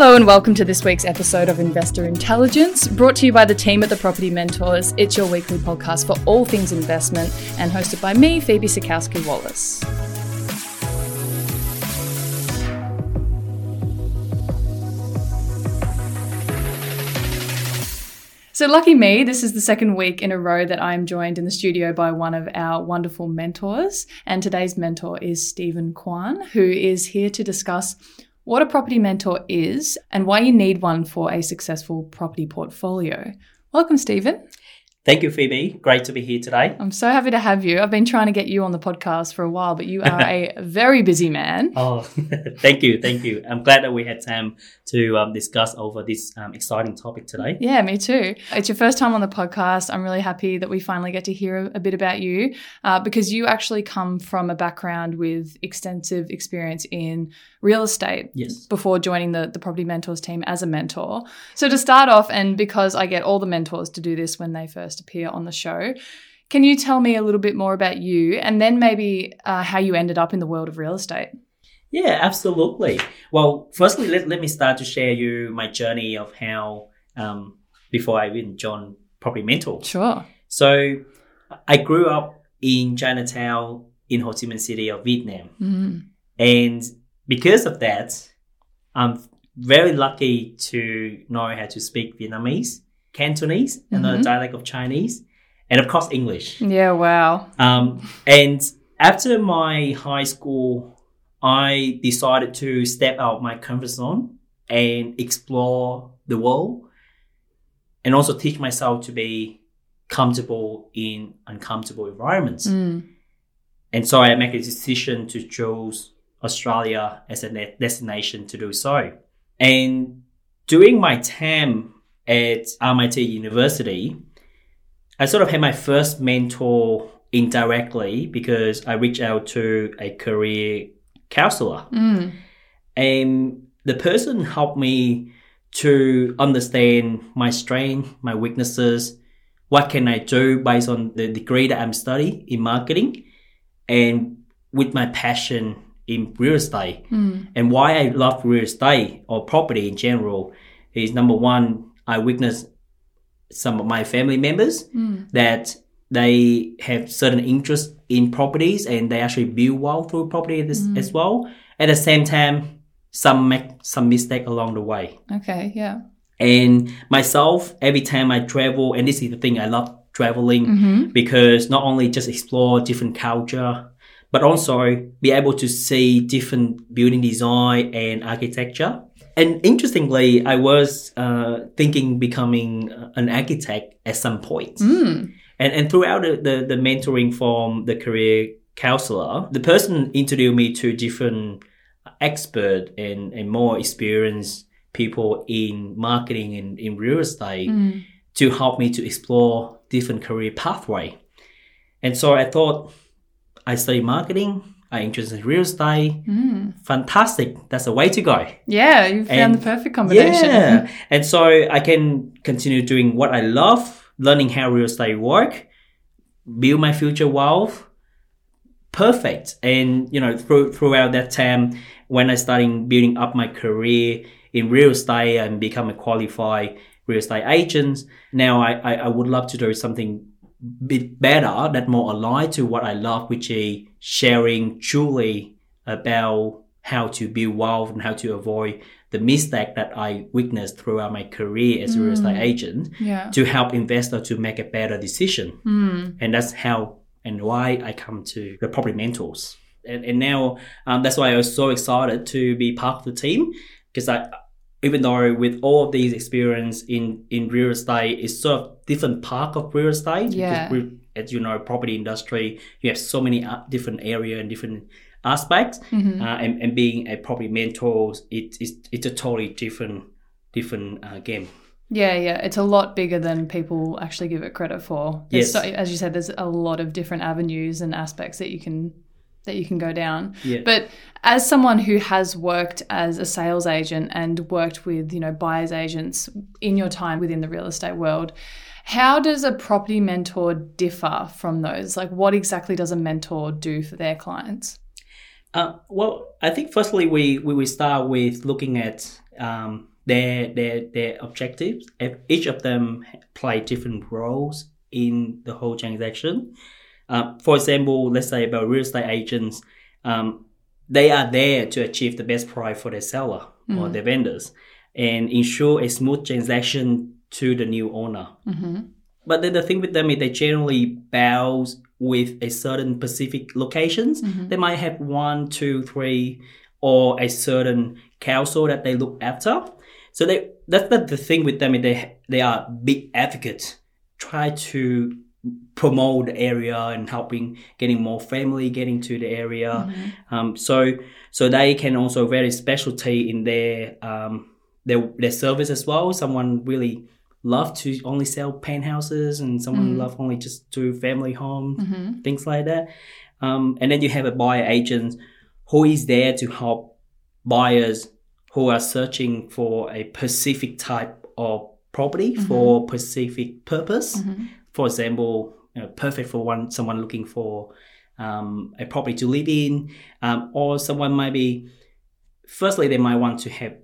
Hello and welcome to this week's episode of Investor Intelligence, brought to you by the team at the Property Mentors. It's your weekly podcast for all things investment and hosted by me, Phoebe Sikowski Wallace. So, lucky me, this is the second week in a row that I'm joined in the studio by one of our wonderful mentors. And today's mentor is Stephen Kwan, who is here to discuss what a property mentor is and why you need one for a successful property portfolio. Welcome, Stephen. Thank you, Phoebe. Great to be here today. I'm so happy to have you. I've been trying to get you on the podcast for a while, but you are a very busy man. Oh, thank you. Thank you. I'm glad that we had time to um, discuss over this um, exciting topic today. Yeah, me too. It's your first time on the podcast. I'm really happy that we finally get to hear a bit about you uh, because you actually come from a background with extensive experience in real estate Yes. before joining the, the Property Mentors team as a mentor. So, to start off, and because I get all the mentors to do this when they first appear on the show, can you tell me a little bit more about you and then maybe uh, how you ended up in the world of real estate? Yeah, absolutely. Well, firstly, let, let me start to share you my journey of how, um, before I even joined Property Mentors. Sure. So, I grew up in Chinatown in Ho Chi Minh City of Vietnam. Mm. And because of that, I'm very lucky to know how to speak Vietnamese, Cantonese, another Mhm. dialect of Chinese, and of course English. Yeah, wow. Um, and after my high school, I decided to step out my comfort zone and explore the world, and also teach myself to be comfortable in uncomfortable environments. Mm. And so I make a decision to choose Australia as a destination to do so. And during my time at RMIT University, I sort of had my first mentor indirectly because I reached out to a career counselor. Mm. And the person helped me to understand my strength, my weaknesses, what can I do based on the degree that I'm studying in marketing and with my passion in real estate. Mm. And why I love real estate or property in general is number one, I witnessed some of my family members Mm. that they have certain interest in properties and they actually build wealth through property as, Mm. as well. At the same time, some make some mistake along the way. Okay, yeah. And myself, every time I travel, and this is the thing I love traveling Mm-hmm. because not only just explore different culture, but also be able to see different building design and architecture. And interestingly, I was uh, thinking becoming an architect at some point. Mm. And, and throughout the, the, the mentoring from the career counselor, the person introduced me to different expert and, and more experienced people in marketing and in real estate Mm. to help me to explore different career pathway. And so I thought I study marketing, I interested in real estate. Mm. Fantastic. That's the way to go. Yeah, you found And- the perfect combination. Yeah. And so I can continue doing what I love, learning how real estate work, build my future wealth. Perfect. And you know, through, throughout that time, when I started building up my career in real estate and become a qualified real estate agent, now I, I, I would love to do something bit better that more aligned to what I love, which is sharing truly about how to be wealth and how to avoid the mistake that I witnessed throughout my career as a real estate Mm. agent Yeah. to help investor to make a better decision. Mm. And that's how and why I come to the property mentors. And, and now um, that's why I was so excited to be part of the team because I even though with all of these experience in in real estate, it's sort of different part of real estate. Yeah. Because we, as you know, property industry, you have so many uh, different area and different aspects. Mm-hmm. Uh, and, and being a property mentor, it, it's it's a totally different different uh, game. Yeah, yeah, it's a lot bigger than people actually give it credit for. There's Yes. so, as you said, there's a lot of different avenues and aspects that you can that you can go down. Yeah. But as someone who has worked as a sales agent and worked with, you know, buyers agents in your time within the real estate world, how does a property mentor differ from those? Like what exactly does a mentor do for their clients? Uh, well, I think firstly we, we will start with looking at um, their their their objectives. Each of them play different roles in the whole transaction. Uh, for example, let's say about real estate agents, um, they are there to achieve the best price for their seller or their vendors and ensure a smooth transaction to the new owner. Mm-hmm. But then the thing with them is they generally bounce with a certain specific locations. They might have one, two, three, or a certain council that they look after. So they that's the, the thing with them is they they are big advocates. Try to promote the area and helping getting more family getting to the area. Um, so so they can also very specialty in their um, their their service as well. Someone really love to only sell penthouses and someone love only just do family home Mm-hmm. things like that. Um, and then you have a buyer agent who is there to help buyers who are searching for a specific type of property for specific purpose. For example, you know, perfect for one someone looking for um, a property to live in, um, or someone might be. Firstly, they might want to have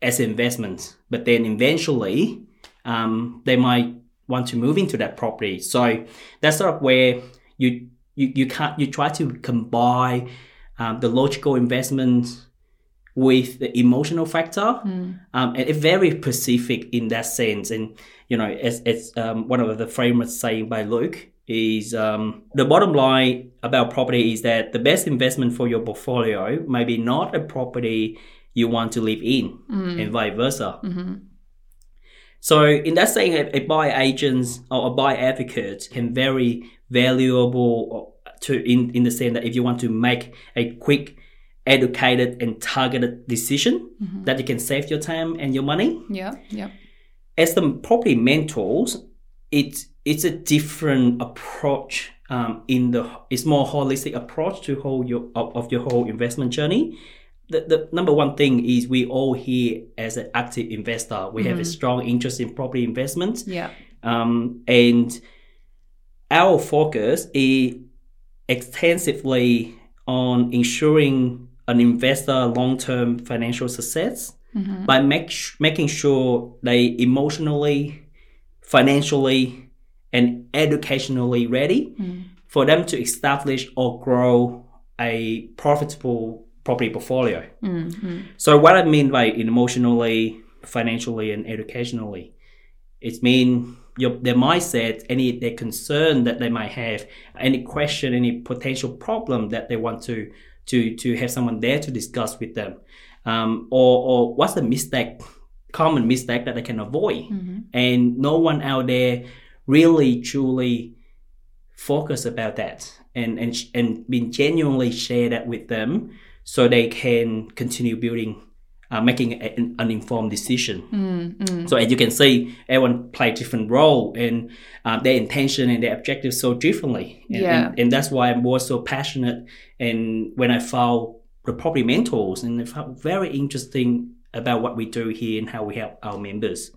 as investment, but then eventually um, they might want to move into that property. So that's sort of where you you, you can't you try to combine um, the logical investment with the emotional factor, um, and it's very specific in that sense. And you know, as as um, one of the famous saying by Luke is um, the bottom line about property is that the best investment for your portfolio may be not a property you want to live in, and vice versa. So in that saying, a, a buy agent or a buy advocate can very valuable to in, in the sense that if you want to make a quick, educated and targeted decision that you can save your time and your money. Yeah, yeah. As the property mentors, it's it's a different approach. Um, in the it's more holistic approach to whole your of, of your whole investment journey the, the number one thing is we all here as an active investor we have a strong interest in property investments Yeah. um, and our focus is extensively on ensuring an investor long-term financial success mm-hmm. by make, making sure they emotionally financially and educationally ready mm. for them to establish or grow a profitable property portfolio. Mm-hmm. So what I mean by emotionally, financially, and educationally, it mean your their mindset, any their concern that they might have, any question, any potential problem that they want to to to have someone there to discuss with them, um, or or what's the mistake, common mistake that they can avoid, and no one out there really truly focus about that and and and being genuinely share that with them so they can continue building uh, making a- an, an informed decision. Mm, so as you can see everyone play different role and uh, their intention and their objectives so differently. And, Yeah. and, and that's why i'm more so passionate and when i found the property mentors and I found very interesting about what we do here and how we help our members.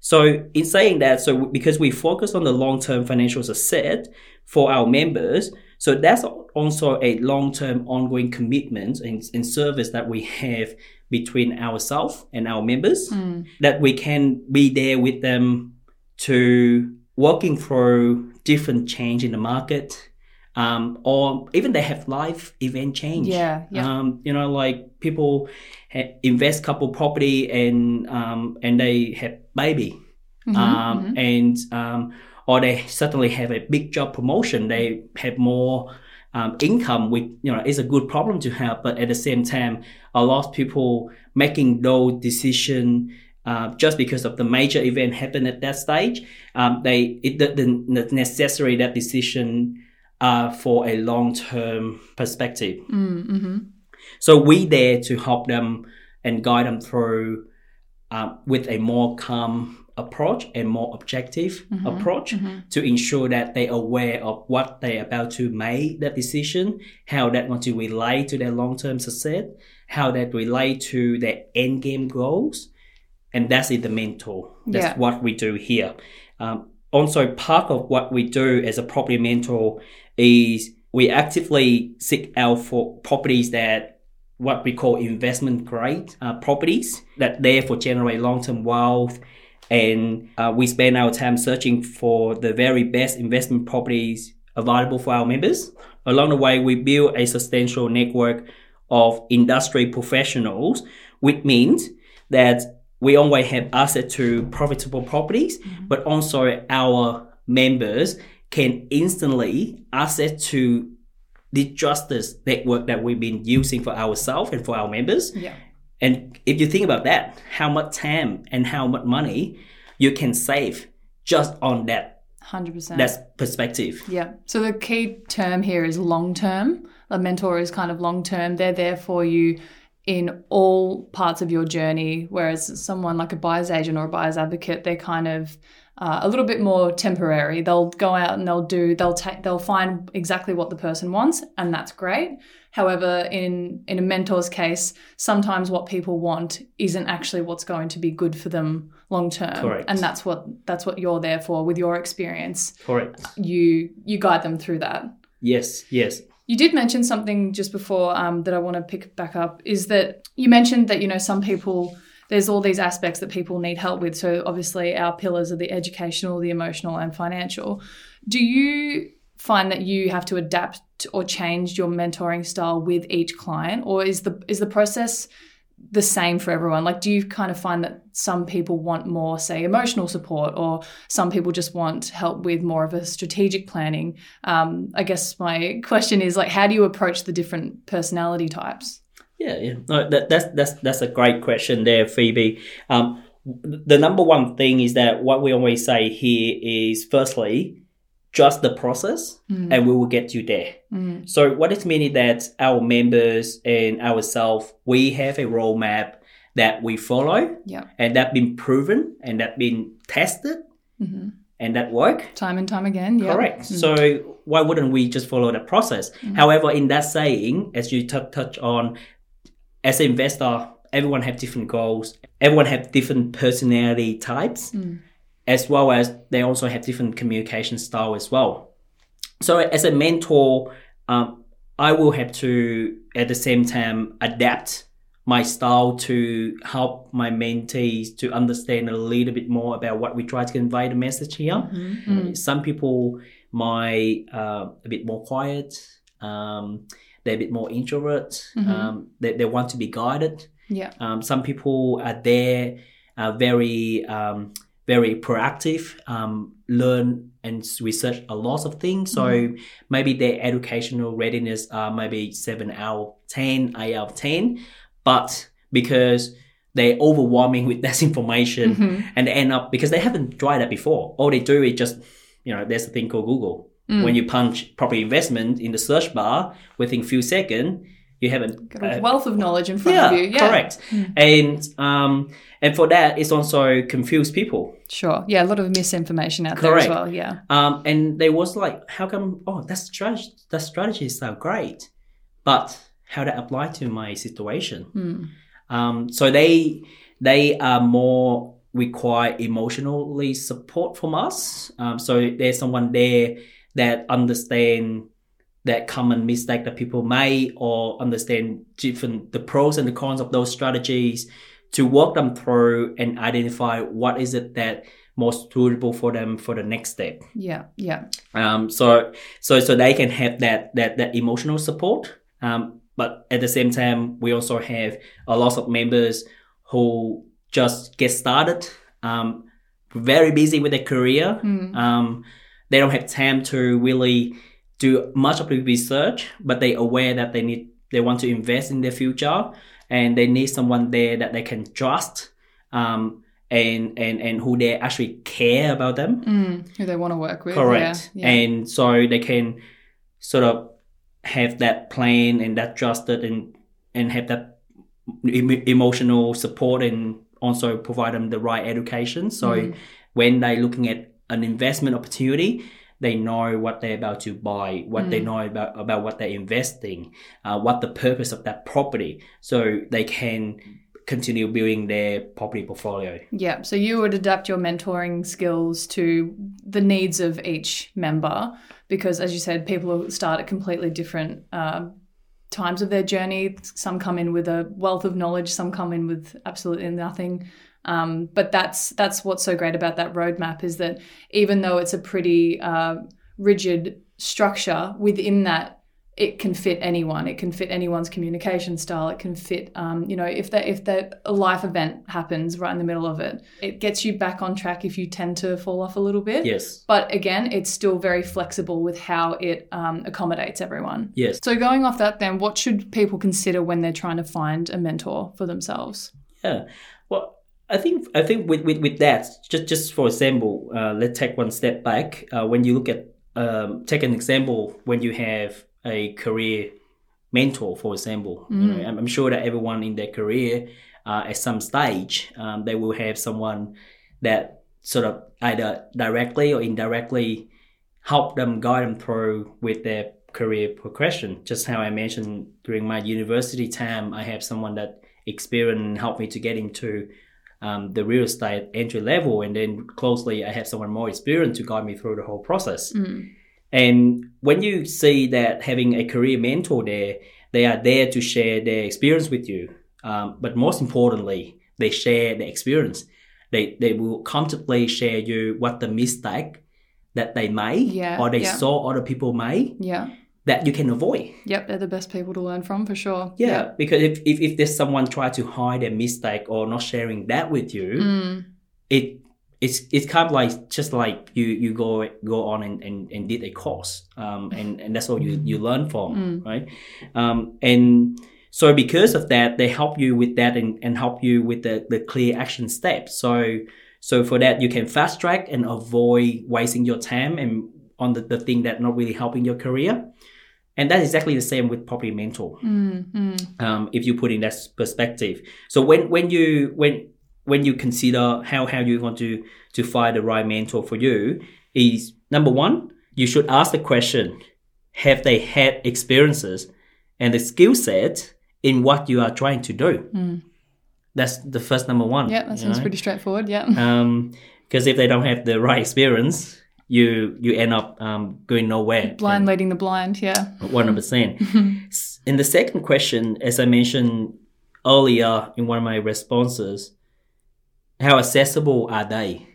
So in saying that, so because we focus on the long-term financial success for our members, so that's also a long-term ongoing commitment and, and service that we have between ourselves and our members that we can be there with them to working through different change in the market um, or even they have life event change. Yeah, yeah. um, you know like people ha- invest couple property and um, and they have baby Mm-hmm, um, and um, or they suddenly have a big job promotion they have more um, income, we you know is a good problem to have. But at the same time, a lot of people making those decision uh, just because of the major event happened at that stage. Um, they it the, the necessary that decision uh, for a long term perspective. Mm-hmm. So we there to help them and guide them through uh, with a more calm approach and more objective Mm-hmm. approach to ensure that they're aware of what they're about to make that decision, how that going to relate to their long-term success, how that relate to their end game goals, and that's in the mentor. That's Yeah. what we do here. Um, also, part of what we do as a property mentor is we actively seek out for properties that what we call investment grade uh, properties that therefore generate long-term wealth and uh, we spend our time searching for the very best investment properties available for our members along the way we build a substantial network of industry professionals which means that we always have access to profitable properties but also our members can instantly access to the justice network that we've been using for ourselves and for our members. Yeah. And if you think about that, how much time and how much money you can save just on that Hundred percent. that perspective. Yeah. So the key term here is long term. A mentor is kind of long term. They're there for you in all parts of your journey. Whereas someone like a buyer's agent or a buyer's advocate, they're kind of uh, a little bit more temporary. They'll go out and they'll do. They'll take. They'll find exactly what the person wants, and that's great. However, in in a mentor's case, sometimes what people want isn't actually what's going to be good for them long term. Correct. And that's what that's what you're there for with your experience Correct. you you guide them through that. Yes, yes. You did mention something just before um, that I want to pick back up. Is that you mentioned that you know some people there's all these aspects that people need help with. So obviously our pillars are the educational, the emotional, and financial. Do you find that you have to adapt or change your mentoring style with each client, or is the is the process the same for everyone? Like, do you kind of find that some people want more, say, emotional support, or some people just want help with more of a strategic planning? Um, I guess my question is like, how do you approach the different personality types? Yeah, yeah. No, that, that's that's that's a great question there, Phoebe. Um, the number one thing is that what we always say here is firstly, just the process, and we will get you there. Mm. So what it means is that our members and ourselves, we have a roadmap that we follow, Yeah. and that been proven and that been tested, hmm and that work. Time and time again. Yeah. Correct. Mm. So why wouldn't we just follow that process? However, in that saying, as you t- touch on, as an investor, everyone have different goals. Everyone have different personality types, as well as they also have different communication style as well. So as a mentor, um, I will have to at the same time adapt my style to help my mentees to understand a little bit more about what we try to convey the message here. Mm. Some people might uh, a bit more quiet. Um, they're a bit more introvert. Um, they, they want to be guided. Yeah. Um, some people are there, uh, very um, very proactive, um, learn and research a lot of things. So maybe their educational readiness are maybe seven out of ten, eight out of ten, but because they're overwhelming with that information Mhm. and they end up because they haven't tried that before. All they do is just you know there's a thing called Google. When you punch property investment in the search bar within a few seconds, you have a, Got a wealth of knowledge in front yeah, of you. Yeah. correct. And um, and for that, it's also confused people. Sure. Yeah. A lot of misinformation out Correct. there as well. Yeah. Um, and they was like, how come? Oh, that strategy, that strategy is so great, but how that apply to my situation? Mm. Um, so they they are more require emotionally support from us. Um, so there's someone there that understand that common mistake that people make or understand different the pros and the cons of those strategies to walk them through and identify what is it that most suitable for them for the next step Yeah. Yeah. um, so so so they can have that that that emotional support um, but at the same time we also have a lot of members who just get started um, very busy with their career Mm. um, they don't have time to really do much of the research, but they're aware that they need they want to invest in their future and they need someone there that they can trust um, and and and who they actually care about them. Mm, who they want to work with. Correct. Yeah, yeah. And so they can sort of have that plan and that trusted and and have that em- emotional support and also provide them the right education. So Mm. when they're looking at an investment opportunity, they know what they're about to buy, what they Mm. know about, about what they're investing, uh, what the purpose of that property, so they can continue building their property portfolio. Yeah, so you would adapt your mentoring skills to the needs of each member because, as you said, people start at completely different uh, times of their journey. Some come in with a wealth of knowledge, some come in with absolutely nothing. Um, but that's that's what's so great about that roadmap is that even though it's a pretty uh, rigid structure, within that it can fit anyone. It can fit anyone's communication style. It can fit, um, you know, if that if that a life event happens right in the middle of it, it gets you back on track if you tend to fall off a little bit. Yes. But again, it's still very flexible with how it um, accommodates everyone. Yes. So going off that, then what should people consider when they're trying to find a mentor for themselves? Yeah. Well, I think I think with with, with that, just just for example, uh, let's take one step back. Uh, when you look at um, take an example when you have a career mentor, for example, you know, I'm, I'm sure that everyone in their career, uh, at some stage, um, they will have someone that sort of either directly or indirectly help them guide them through with their career progression. Just how I mentioned during my university time, I have someone that experienced and helped me to get into um, the real estate entry level, and then closely I have someone more experienced to guide me through the whole process. Mm. And when you see that having a career mentor there, they are there to share their experience with you. Um, but most importantly, they share the experience. They, they will comfortably share you what the mistake that they made Yeah, or they yeah. saw other people made Yeah. That you can avoid. Yep, they're the best people to learn from for sure. Yeah, because if, if, if there's someone try to hide a mistake or not sharing that with you, Mm. it it's it's kind of like just like you you go go on and, and, and did a course um and, and that's all you, you learn from Mm. right um and so because of that they help you with that and, and help you with the, the clear action steps so so for that you can fast track and avoid wasting your time and on the, the thing that not really helping your career and that's exactly the same with property mentor Mm. Mm. um, if you put in that perspective. So when when you when when you consider how how you want to to find the right mentor for you is number one you should ask the question have they had experiences and the skill set in what you are trying to do Mm. that's the first number one Yeah, that sounds know? pretty straightforward. Yeah. um because if they don't have the right experience you you end up um, going nowhere Blind leading the blind. Yeah. one hundred percent. And the second question, as I mentioned earlier in one of my responses, how accessible are they?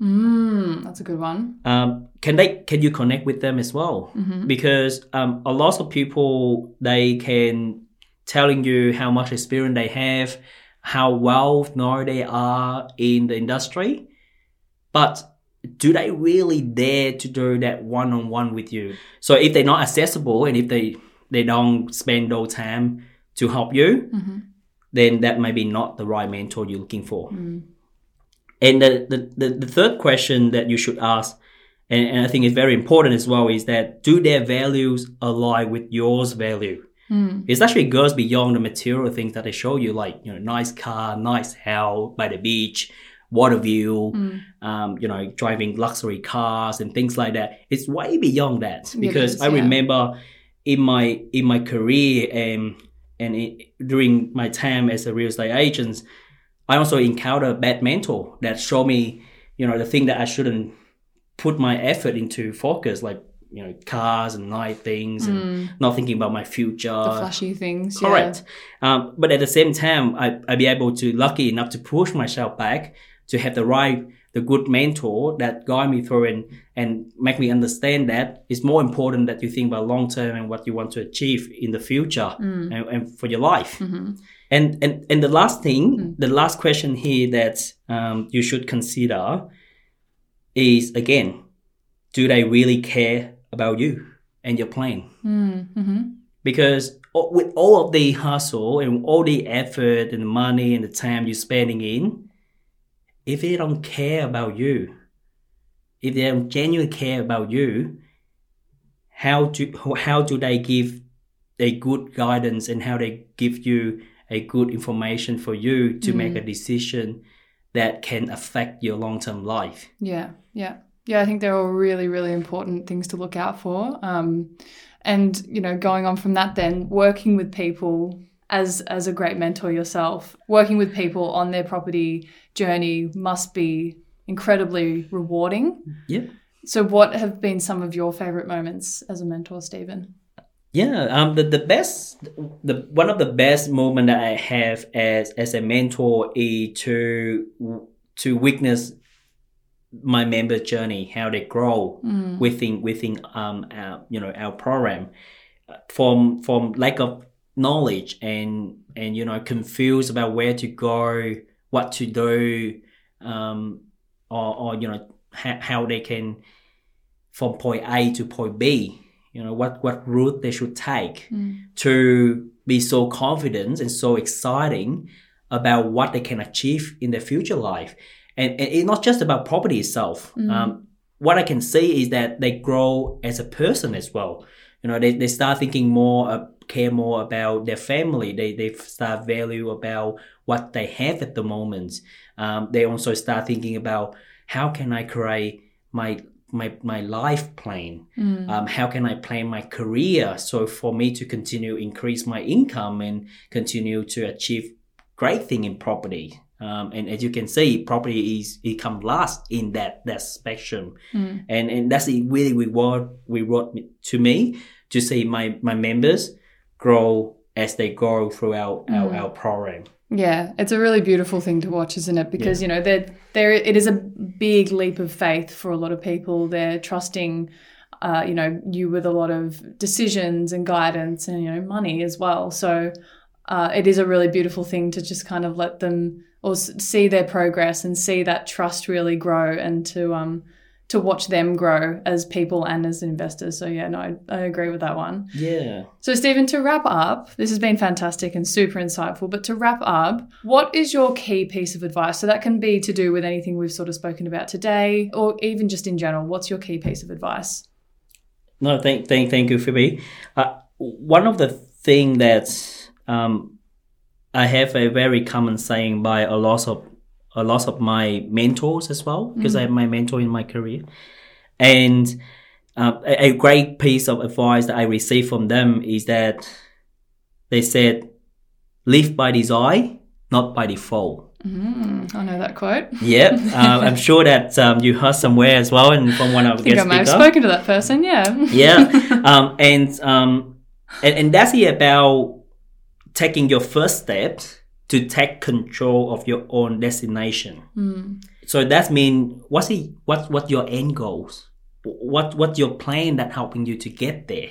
Mm, that's a good one. Um, can they can you connect with them as well? hmm Because um, a lot of people they can telling you how much experience they have, how well known they are in the industry, but do they really dare to do that one on one with you? So if they're not accessible and if they they don't spend all time to help you, hmm then that may be not the right mentor you're looking for. Mm. And the, the, the, the third question that you should ask, and, and I think is very important as well, is that do their values align with yours value? Mm. It actually goes beyond the material things that they show you, like you know, nice car, nice house by the beach, water view, Mm. um, you know, driving luxury cars and things like that. It's way beyond that because is, I yeah. remember in my in my career and and it, during my time as a real estate agent, I also encountered bad mentor that showed me, you know, the thing that I shouldn't put my effort into focus, like you know, cars and nice things, and Mm. not thinking about my future. The flashy things. yeah. Correct. Um, but at the same time, I, I be able to, lucky enough to push myself back to have the right, the good mentor that guide me through and, and make me understand that it's more important that you think about long term and what you want to achieve in the future Mm. and, and for your life. hmm And, and, and the last thing, Mm. the last question here that um, you should consider is again, do they really care about you and your plan. Mm-hmm. Because with all of the hustle and all the effort and the money and the time you're spending in, if they don't care about you, if they don't genuinely care about you, how do how do they give a good guidance and how they give you a good information for you to make a decision that can affect your long term life? Yeah, yeah, yeah. I think they're all really, really important things to look out for. Um, and you know, going on from that, then working with people as as a great mentor yourself, working with people on their property journey must be incredibly rewarding. Yeah. So, what have been some of your favorite moments as a mentor, Stephen? Yeah, um, the, the best, the one of the best moment that I have as as a mentor is to to witness my members' journey, how they grow within within um our, you know our program, from from lack of knowledge and and you know confused about where to go, what to do, um, or or you know how, how they can from point A to point B you know what what route they should take to be so confident and so exciting about what they can achieve in their future life. And, and it's not just about property itself. Um, what i can see is that they grow as a person as well. You know they, they start thinking more uh, care more about their family. They, they start value about what they have at the moment. Um, they also start thinking about how can i create my my my life plan. Um, how can I plan my career? So for me to continue increase my income and continue to achieve great thing in property. Um, and as you can see, property is it come last in that that spectrum, and and that's really reward reward to me to see my my members grow as they grow throughout our, our program. Yeah, it's a really beautiful thing to watch, isn't it? Because you know, there there it is a big leap of faith for a lot of people. They're trusting, uh, you know, you with a lot of decisions and guidance, and you know, money as well. So uh, it is a really beautiful thing to just kind of let them or see their progress and see that trust really grow, and to um to watch them grow as people and as investors. So yeah, no, I, I agree with that one. Yeah. So, Stephen, to wrap up, this has been fantastic and super insightful. But to wrap up, what is your key piece of advice? So, that can be to do with anything we've sort of spoken about today, or even just in general. What's your key piece of advice? No, thank thank thank you, Phoebe. Uh, one of the thing that um, I have a very common saying by a lot of a lot of my mentors as well, because I have my mentor in my career, and uh, a, a great piece of advice that I received from them is that they said, "Live by desire, not by default." Mm, I know that quote. I Yep, um, I'm sure that um, you heard somewhere as well, and from one of the I guest may have spoken to that person. Yeah. yeah um, and um, and, and that's it about taking your first step to take control of your own destination. So that means what's the what what your end goals? What what your plan that helping you to get there?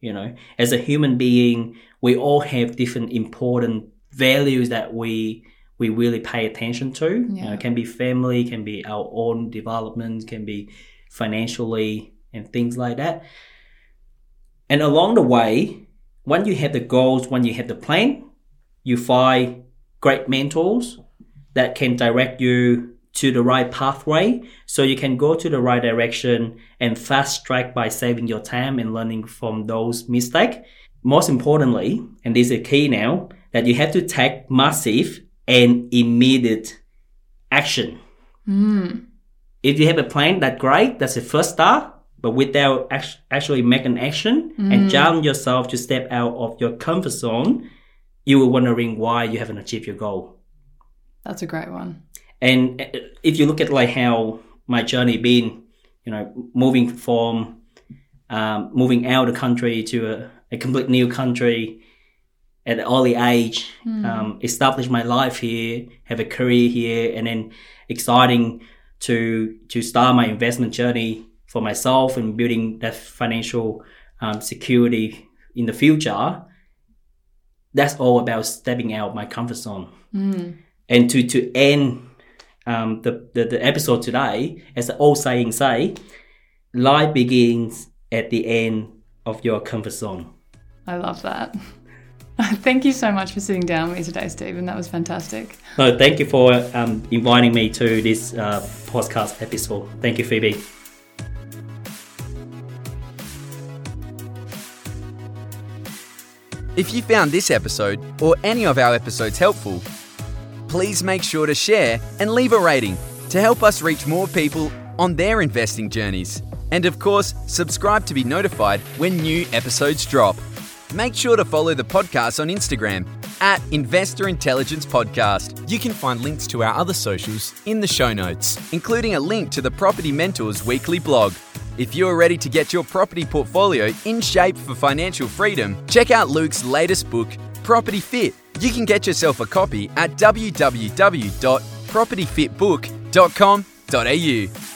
You know as a human being we all have different important values that we we really pay attention to. You know, it can be family can be our own development can be financially and things like that. And along the way when you have the goals when you have the plan you find great mentors that can direct you to the right pathway. So you can go to the right direction and fast track by saving your time and learning from those mistakes. Most importantly and this is key now that you have to take massive and immediate action. Hmm. If you have a plan that's great that's the first start but without act- actually making action and hmm. challenge yourself to step out of your comfort zone you were wondering why you haven't achieved your goal That's a great one. and uh, if you look at like how my journey been you know moving from um, moving out of the country to a, a complete new country at an early age um, establish my life here have a career here and then exciting to to start my investment journey for myself and building that financial um, security in the future that's all about stepping out my comfort zone and to to end um, the, the the episode today, as the old saying say, life begins at the end of your comfort zone. I love that. Thank you so much for sitting down with me today, Stephen. That was fantastic. No, thank you for um, inviting me to this uh, podcast episode. Thank you, Phoebe. If you found this episode or any of our episodes helpful, please make sure to share and leave a rating to help us reach more people on their investing journeys. And of course, subscribe to be notified when new episodes drop. Make sure to follow the podcast on Instagram at Investor Intelligence Podcast. You can find links to our other socials in the show notes, including a link to the Property Mentors weekly blog. If you're ready to get your property portfolio in shape for financial freedom, check out Luke's latest book, Property Fit. You can get yourself a copy at www.propertyfitbook.com.au.